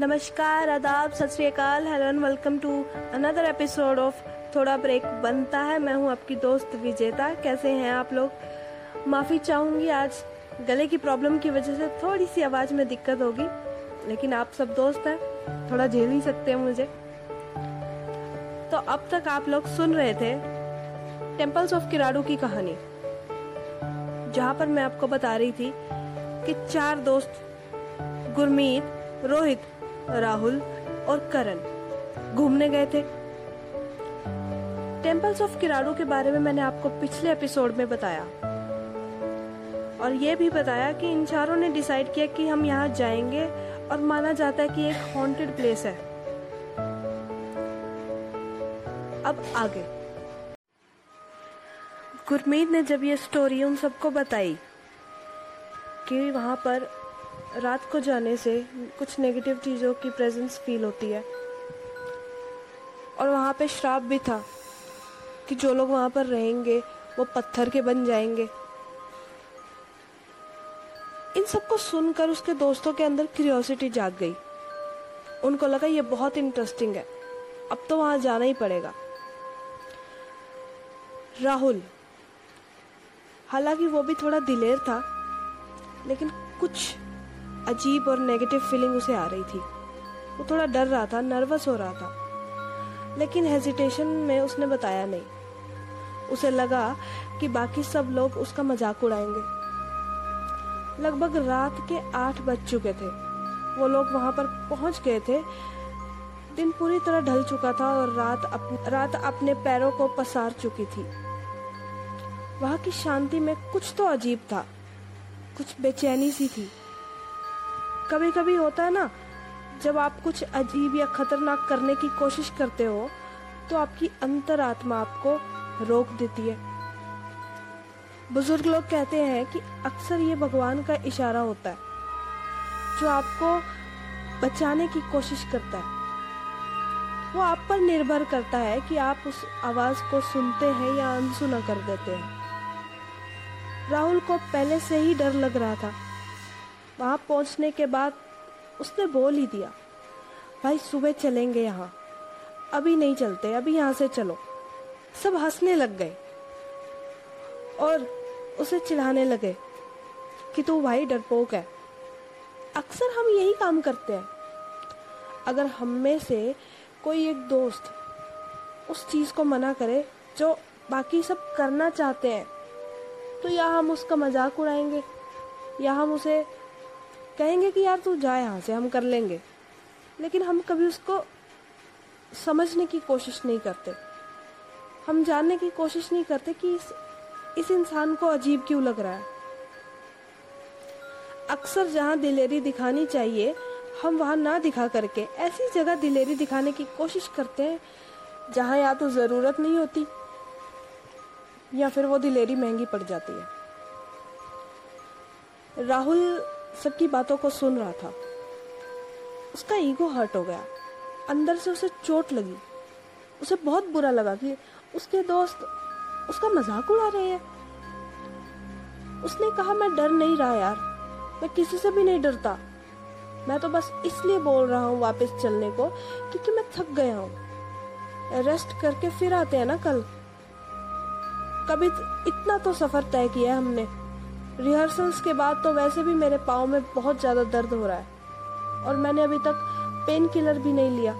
नमस्कार, आदाब, सत श्रीकाल hello and welcome to another episode of थोड़ा ब्रेक बनता है। मैं हूँ आपकी दोस्त विजेता। कैसे हैं आप लोग? माफ़ी चाहूँगी, आज गले की प्रॉब्लम की वजह से थोड़ी सी आवाज़ में दिक्कत होगी, लेकिन आप सब दोस्त हैं, थोड़ा झेल ही सकते हैं मुझे। तो अब तक आप लोग सुन रहे थे टेम्पल्स ऑफ़ किराडू की कहानी, जहाँ पर मैं आपको बता रही थी कि चार दोस्त, गुरमीत, रोहित राहुल और करण घूमने गए थे। टेम्पल्स ऑफ़ किराडू के बारे में मैंने आपको पिछले एपिसोड में बताया। और ये भी बताया कि इन चारों ने डिसाइड किया कि हम यहाँ जाएँगे और माना जाता है कि एक हॉन्टेड प्लेस है। अब आगे। गुरमीत ने जब ये स्टोरी उन सबको बताई कि वहाँ पर रात को जाने से कुछ नेगेटिव चीज़ों की प्रेजेंस फील होती है। और वहाँ पे श्राप भी था कि जो लोग वहाँ पर रहेंगे, वो पत्थर के बन जाएँगे। इन सबको सुनकर उसके दोस्तों के अंदर क्यूरियोसिटी जाग गई। उनको लगा ये बहुत इंटरेस्टिंग है। अब तो वहाँ जाना ही पड़ेगा। राहुल, हालाँकि वो भी थोड़ा दिलेर था, लेकिन कुछ अजीब और नेगेटिव फीलिंग उसे आ रही थी। वो थोड़ा डर रहा था नर्वस हो रहा था। लेकिन हेजिटेशन में उसने बताया नहीं। उसे लगा कि बाकी सब लोग उसका मज़ाक उड़ाएँगे। लगभग रात के आठ बज चुके थे। वो लोग वहाँ पर पहुँच गए थे। दिन पूरी तरह ढल चुका था और रात अप, रात अपने पैरों को पसार चुकी थी। वहाँ की शांति में कुछ तो अजीब था। कुछ बेचैनी सी थी। कभी कभी होता है ना, जब आप कुछ अजीब या खतरनाक करने की कोशिश करते हो तो आपकी अंतरात्मा आपको रोक देती है। बुज़ुर्ग लोग कहते हैं कि अक्सर ये भगवान का इशारा होता है, जो आपको बचाने की कोशिश करता है। वो आप पर निर्भर करता है कि आप उस आवाज़ को सुनते हैं या अनसुना कर देते हैं। राहुल को पहले से ही डर लग रहा था। वहाँ पहुँचने के बाद उसने बोल ही दिया, भाई, सुबह चलेंगे यहाँ। अभी नहीं चलते, अभी यहाँ से चलो। सब हंसने लग गए और उसे चिढ़ाने लगे कि तू भाई डरपोक है। अक्सर हम यही काम करते हैं। अगर हम में से कोई एक दोस्त उस चीज़ को मना करे जो बाकी सब करना चाहते हैं तो या हम उसका मज़ाक उड़ाएँगे, या हम उसे कहेंगे कि यार तू जा यहाँ से, हम कर लेंगे। लेकिन हम कभी उसको समझने की कोशिश नहीं करते। हम जानने की कोशिश नहीं करते कि इस इस इंसान को अजीब क्यों लग रहा है। अक्सर जहाँ दिलेरी दिखानी चाहिए, हम वहाँ ना दिखा करके ऐसी जगह दिलेरी दिखाने की कोशिश करते हैं जहाँ या तो ज़रूरत नहीं होती, या फिर वो दिलेरी महँगी पड़ जाती है। राहुल सबकी बातों को सुन रहा था। उसका ईगो हर्ट हो गया। अंदर से उसे चोट लगी। उसे बहुत बुरा लगा कि उसके दोस्त उसका मज़ाक उड़ा रहे हैं। उसने कहा, मैं डर नहीं रहा यार। मैं किसी से भी नहीं डरता। मैं तो बस इसलिए बोल रहा हूँ वापस चलने को क्योंकि मैं थक गया हूँ। रेस्ट करके फिर आते हैं ना कल। कभी इतना तो सफ़र तय किया है हमने। रिहर्सल्स के बाद तो वैसे भी मेरे पाँव में बहुत ज़्यादा दर्द हो रहा है। और मैंने अभी तक पेन किलर भी नहीं लिया।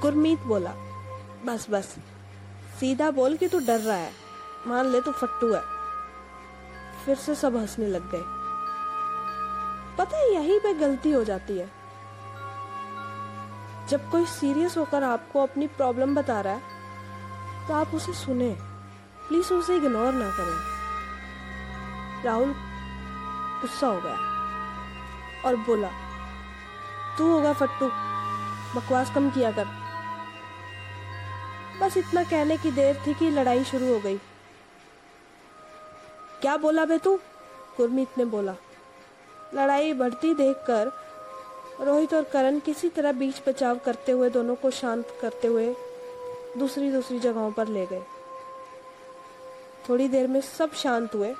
गुरमीत बोला, बस बस। सीधा बोल कि तू डर रहा है। मान ले तू फट्टू है। फिर से सब हंसने लग गए। पता है, यही पे गलती हो जाती है। जब कोई सीरियस होकर आपको अपनी प्रॉब्लम बता रहा है तो आप उसे सुने। प्लीज़ उसे इग्नोर ना करें। राहुल गुस्सा हो गया और बोला, तू होगा फट्टू, बकवास कम किया कर। बस इतना कहने की देर थी कि लड़ाई शुरू हो गई। क्या बोला बे तू? गुरमीत ने बोला। लड़ाई बढ़ती देखकर रोहित और करण किसी तरह बीच बचाव करते हुए दोनों को शांत करते हुए दूसरी दूसरी जगहों पर ले गए। थोड़ी देर में सब शांत हुए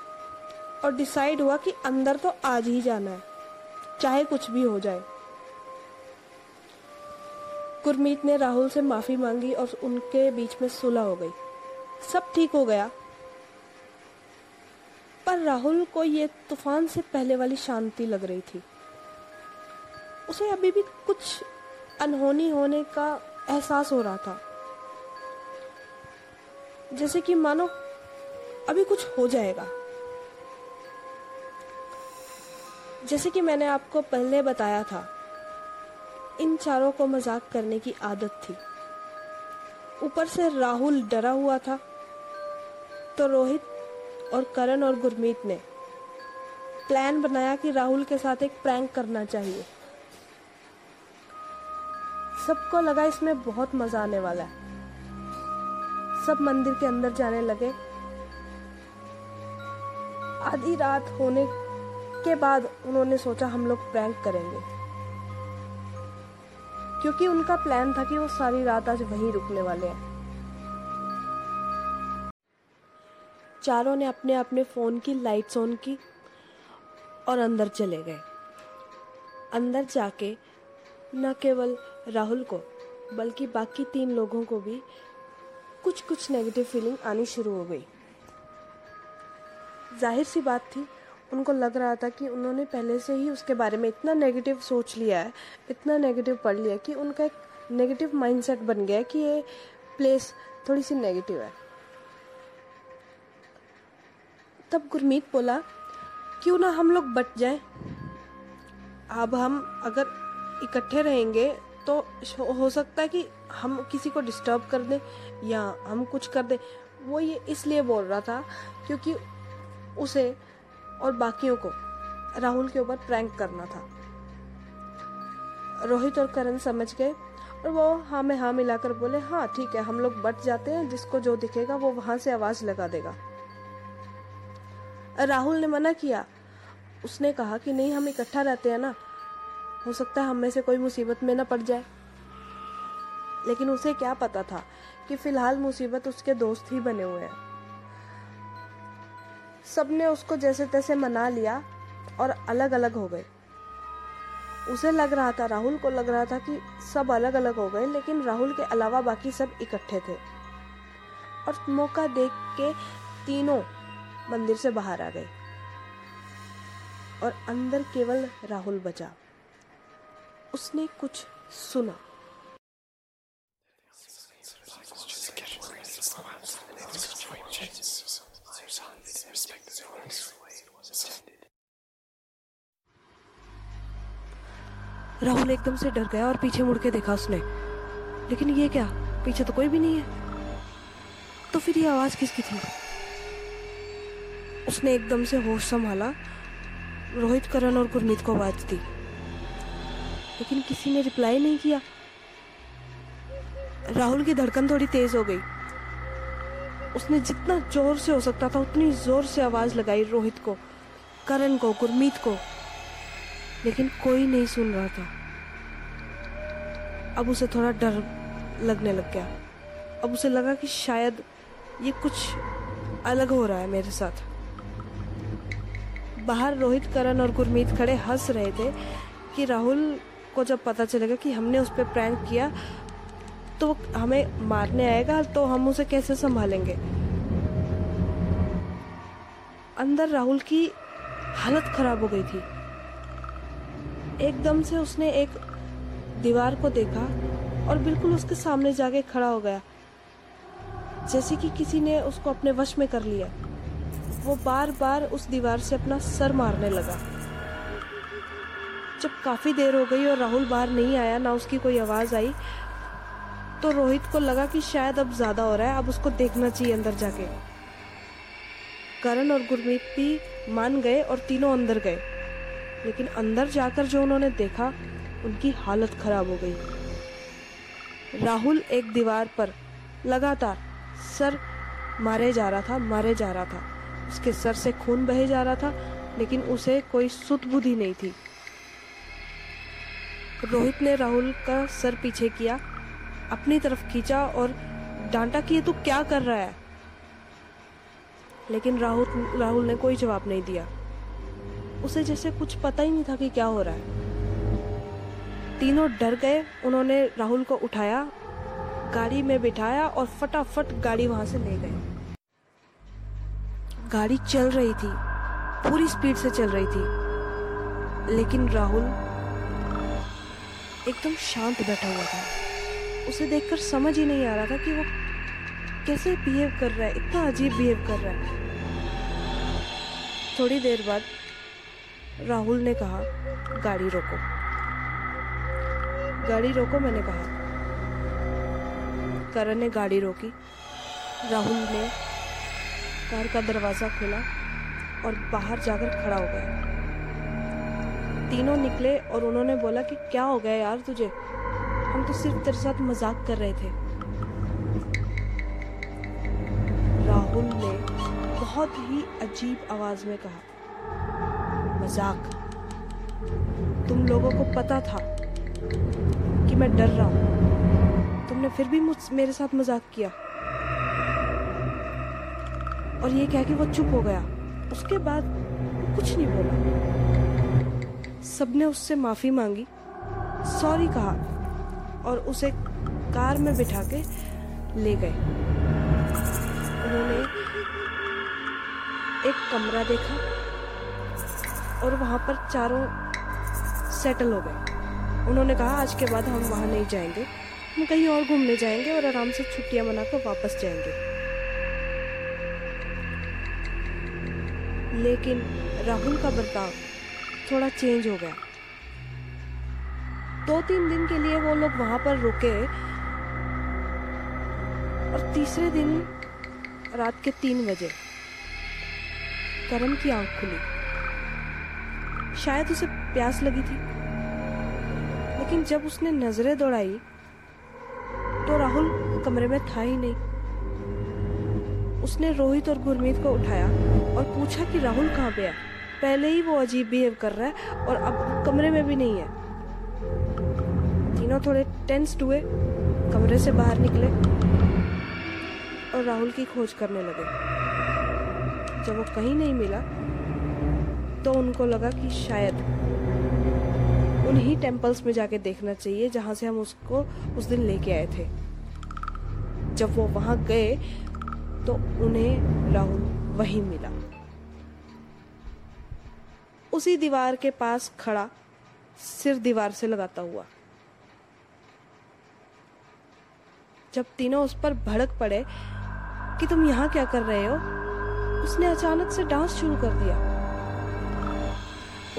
और डिसाइड हुआ कि अंदर तो आज ही जाना है, चाहे कुछ भी हो जाए। गुरमीत ने राहुल से माफ़ी मांगी और उनके बीच में सुलह हो गई। सब ठीक हो गया। पर राहुल को ये तूफ़ान से पहले वाली शांति लग रही थी। उसे अभी भी कुछ अनहोनी होने का एहसास हो रहा था। जैसे कि मानो अभी कुछ हो जाएगा। जैसे कि मैंने आपको पहले बताया था, इन चारों को मज़ाक करने की आदत थी। ऊपर से राहुल डरा हुआ था तो रोहित और करण और गुरमीत ने प्लान बनाया कि राहुल के साथ एक प्रैंक करना चाहिए। सबको लगा इसमें बहुत मज़ा आने वाला है। सब मंदिर के अंदर जाने लगे। आधी रात होने के बाद उन्होंने सोचा हम लोग प्रैंक करेंगे। क्योंकि उनका प्लान था कि वो सारी रात आज वहीं रुकने वाले हैं। चारों ने अपने अपने फ़ोन की लाइट्स ऑन की और अंदर चले गए। अंदर जाके न केवल राहुल को, बल्कि बाकी तीन लोगों को भी कुछ कुछ नेगेटिव फीलिंग आनी शुरू हो गई। ज़ाहिर सी बात थी, उनको लग रहा था कि उन्होंने पहले से ही उसके बारे में इतना नेगेटिव सोच लिया है, इतना नेगेटिव पढ़ लिया कि उनका एक नेगेटिव माइंडसेट बन गया कि ये प्लेस थोड़ी सी नेगेटिव है। तब गुरमीत बोला, क्यों ना हम लोग बच जाएँ? अब हम अगर इकट्ठे रहेंगे तो हो सकता है कि हम किसी को डिस्टर्ब कर दें या हम कुछ कर दें। वो ये इसलिए बोल रहा था क्योंकि उसे और बाकियों को राहुल के ऊपर प्रैंक करना था। रोहित और करण समझ गए और वो हाँ में हाँ मिलाकर बोले हाँ ठीक है, हम लोग बट जाते हैं, जिसको जो दिखेगा वो वहाँ से आवाज़ लगा देगा। राहुल ने मना किया। उसने कहा कि नहीं, हम इकट्ठा रहते हैं ना, हो सकता है हम में से कोई मुसीबत में ना पड़ जाए। लेकिन उसे क्या पता था कि फ़िलहाल मुसीबत उसके दोस्त ही बने हुए हैं। सबने उसको जैसे तैसे मना लिया और अलग अलग हो गए। उसे लग रहा था, राहुल को लग रहा था कि सब अलग अलग हो गए, लेकिन राहुल के अलावा बाकी सब इकट्ठे थे। और मौका देख के तीनों मंदिर से बाहर आ गए। और अंदर केवल राहुल बचा। उसने कुछ सुना। राहुल एकदम से डर गया और पीछे मुड़ के देखा उसने। लेकिन ये क्या? पीछे तो कोई भी नहीं है। तो फिर ये आवाज़ किसकी थी? उसने एकदम से होश संभाला। रोहित, करण और गुरमीत को आवाज़ दी। लेकिन किसी ने रिप्लाई नहीं किया। राहुल की धड़कन थोड़ी तेज हो गई। उसने जितना ज़ोर से हो सकता था, उतनी ज़ोर से आवाज़ लगाई रोहित को, करण को, गुरमीत को। लेकिन कोई नहीं सुन रहा था। अब उसे थोड़ा डर लगने लग गया। अब उसे लगा कि शायद ये कुछ अलग हो रहा है मेरे साथ। बाहर रोहित, करण और गुरमीत खड़े हंस रहे थे कि राहुल को जब पता चलेगा कि हमने उस पर प्रैंक किया तो हमें मारने आएगा तो हम उसे कैसे संभालेंगे? अंदर राहुल की हालत खराब हो गई थी। एकदम से उसने एक दीवार को देखा और बिल्कुल उसके सामने जाके खड़ा हो गया। जैसे कि किसी ने उसको अपने वश में कर लिया। वो बार बार उस दीवार से अपना सर मारने लगा। जब काफ़ी देर हो गई और राहुल बाहर नहीं आया, ना उसकी कोई आवाज़ आई तो रोहित को लगा कि शायद अब ज़्यादा हो रहा है, अब उसको देखना चाहिए अंदर जाके। करण और गुरमीत भी मान गए और तीनों अंदर गए। लेकिन अंदर जाकर जो उन्होंने देखा, उनकी हालत खराब हो गई। राहुल एक दीवार पर लगातार सर मारे जा रहा था, मारे जा रहा था। उसके सर से खून बहे जा रहा था, लेकिन उसे कोई सुत बुद्धि नहीं थी। रोहित ने राहुल का सर पीछे किया, अपनी तरफ़ खींचा और डांटा कि ये तू क्या कर रहा है? लेकिन राहुल राहुल ने कोई जवाब नहीं दिया। उसे जैसे कुछ पता ही नहीं था कि क्या हो रहा है। तीनों डर गए, उन्होंने राहुल को उठाया, गाड़ी में बिठाया और फटाफट गाड़ी वहाँ से ले गए। गाड़ी चल रही थी, पूरी स्पीड से चल रही थी, लेकिन राहुल एकदम शांत बैठा हुआ था। उसे देखकर समझ ही नहीं आ रहा था कि वो कैसे बिहेव कर रहा है, इतना अजीब बिहेव कर रहा है। थोड़ी देर बाद राहुल ने कहा, गाड़ी रोको। गाड़ी रोको? मैंने कहा। करण ने गाड़ी रोकी। राहुल ने कार का दरवाज़ा खोला और बाहर जाकर खड़ा हो गया। तीनों निकले और उन्होंने बोला कि, क्या हो गया यार तुझे? हम तो सिर्फ़ तेरे साथ मज़ाक कर रहे थे। राहुल ने बहुत ही अजीब आवाज़ में कहा मज़ाक। तुम लोगों को पता था कि मैं डर रहा हूँ। तुमने फिर भी मुझ, मेरे साथ मज़ाक किया। और ये कह के वो चुप हो गया। उसके बाद कुछ नहीं बोला। सबने उससे माफ़ी मांगी, सॉरी कहा, और उसे कार में बिठा के ले गए। उन्होंने एक कमरा देखा। और वहाँ पर चारों सेटल हो गए। उन्होंने कहा, आज के बाद हम वहाँ नहीं जाएँगे। हम कहीं और घूमने जाएँगे और आराम से छुट्टियाँ मनाकर वापस जाएँगे। लेकिन राहुल का बर्ताव थोड़ा चेंज हो गया। दो तीन दिन के लिए वो लोग वहाँ पर रुके और तीसरे दिन रात के तीन बजे करम की आँख खुली। शायद उसे प्यास लगी थी। लेकिन जब उसने नज़रें दौड़ाई तो राहुल कमरे में था ही नहीं। उसने रोहित और गुरमीत को उठाया और पूछा कि राहुल कहाँ पे है? पहले ही वो अजीब बिहेव कर रहा है और अब कमरे में भी नहीं है। तीनों थोड़े टेंस्ड हुए, कमरे से बाहर निकले और राहुल की खोज करने लगे। जब वो कहीं नहीं मिला तो उनको लगा कि शायद उन्हीं टेम्पल्स में जाके देखना चाहिए जहाँ से हम उसको उस दिन लेके आए थे। जब वो वहाँ गए तो उन्हें राहुल वहीं मिला। उसी दीवार के पास खड़ा सिर दीवार से लगाता हुआ। जब तीनों उस पर भड़क पड़े कि तुम यहाँ क्या कर रहे हो, उसने अचानक से डांस शुरू कर दिया।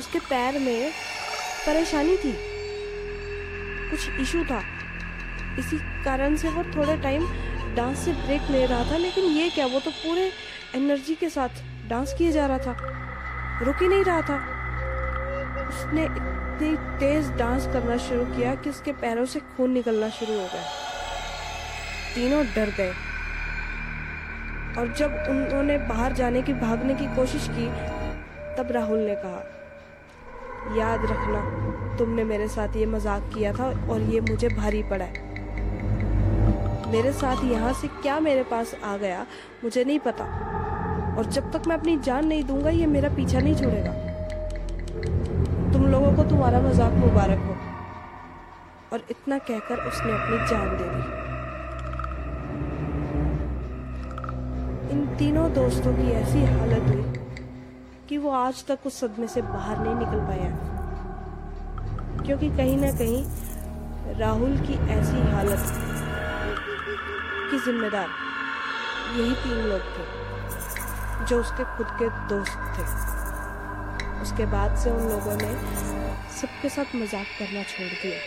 उसके पैर में परेशानी थी। कुछ इशू था। इसी कारण से वो थोड़े टाइम डांस से ब्रेक ले रहा था, लेकिन ये क्या, वो तो पूरे एनर्जी के साथ डांस किए जा रहा था। रुक ही नहीं रहा था। उसने इतनी तेज डांस करना शुरू किया कि उसके पैरों से खून निकलना शुरू हो गया। तीनों डर गए। और जब उन्होंने बाहर जाने की, भागने की कोशिश की, तब राहुल ने कहा याद रखना, तुमने मेरे साथ ये मज़ाक किया था और ये मुझे भारी पड़ा है। मेरे साथ यहाँ से क्या मेरे पास आ गया, मुझे नहीं पता। और जब तक मैं अपनी जान नहीं दूँगा, ये मेरा पीछा नहीं छोड़ेगा। तुम लोगों को तुम्हारा मज़ाक मुबारक हो। और इतना कहकर उसने अपनी जान दे दी। इन तीनों दोस्तों की ऐसी हालत हुई कि वो आज तक उस सदमे से बाहर नहीं निकल पाया क्योंकि कहीं ना कहीं राहुल की ऐसी हालत की जिम्मेदार यही तीन लोग थे, जो उसके खुद के दोस्त थे। उसके बाद से उन लोगों ने सबके साथ मज़ाक करना छोड़ दिया।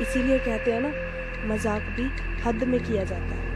इसीलिए कहते हैं ना, मज़ाक भी हद में किया जाता है।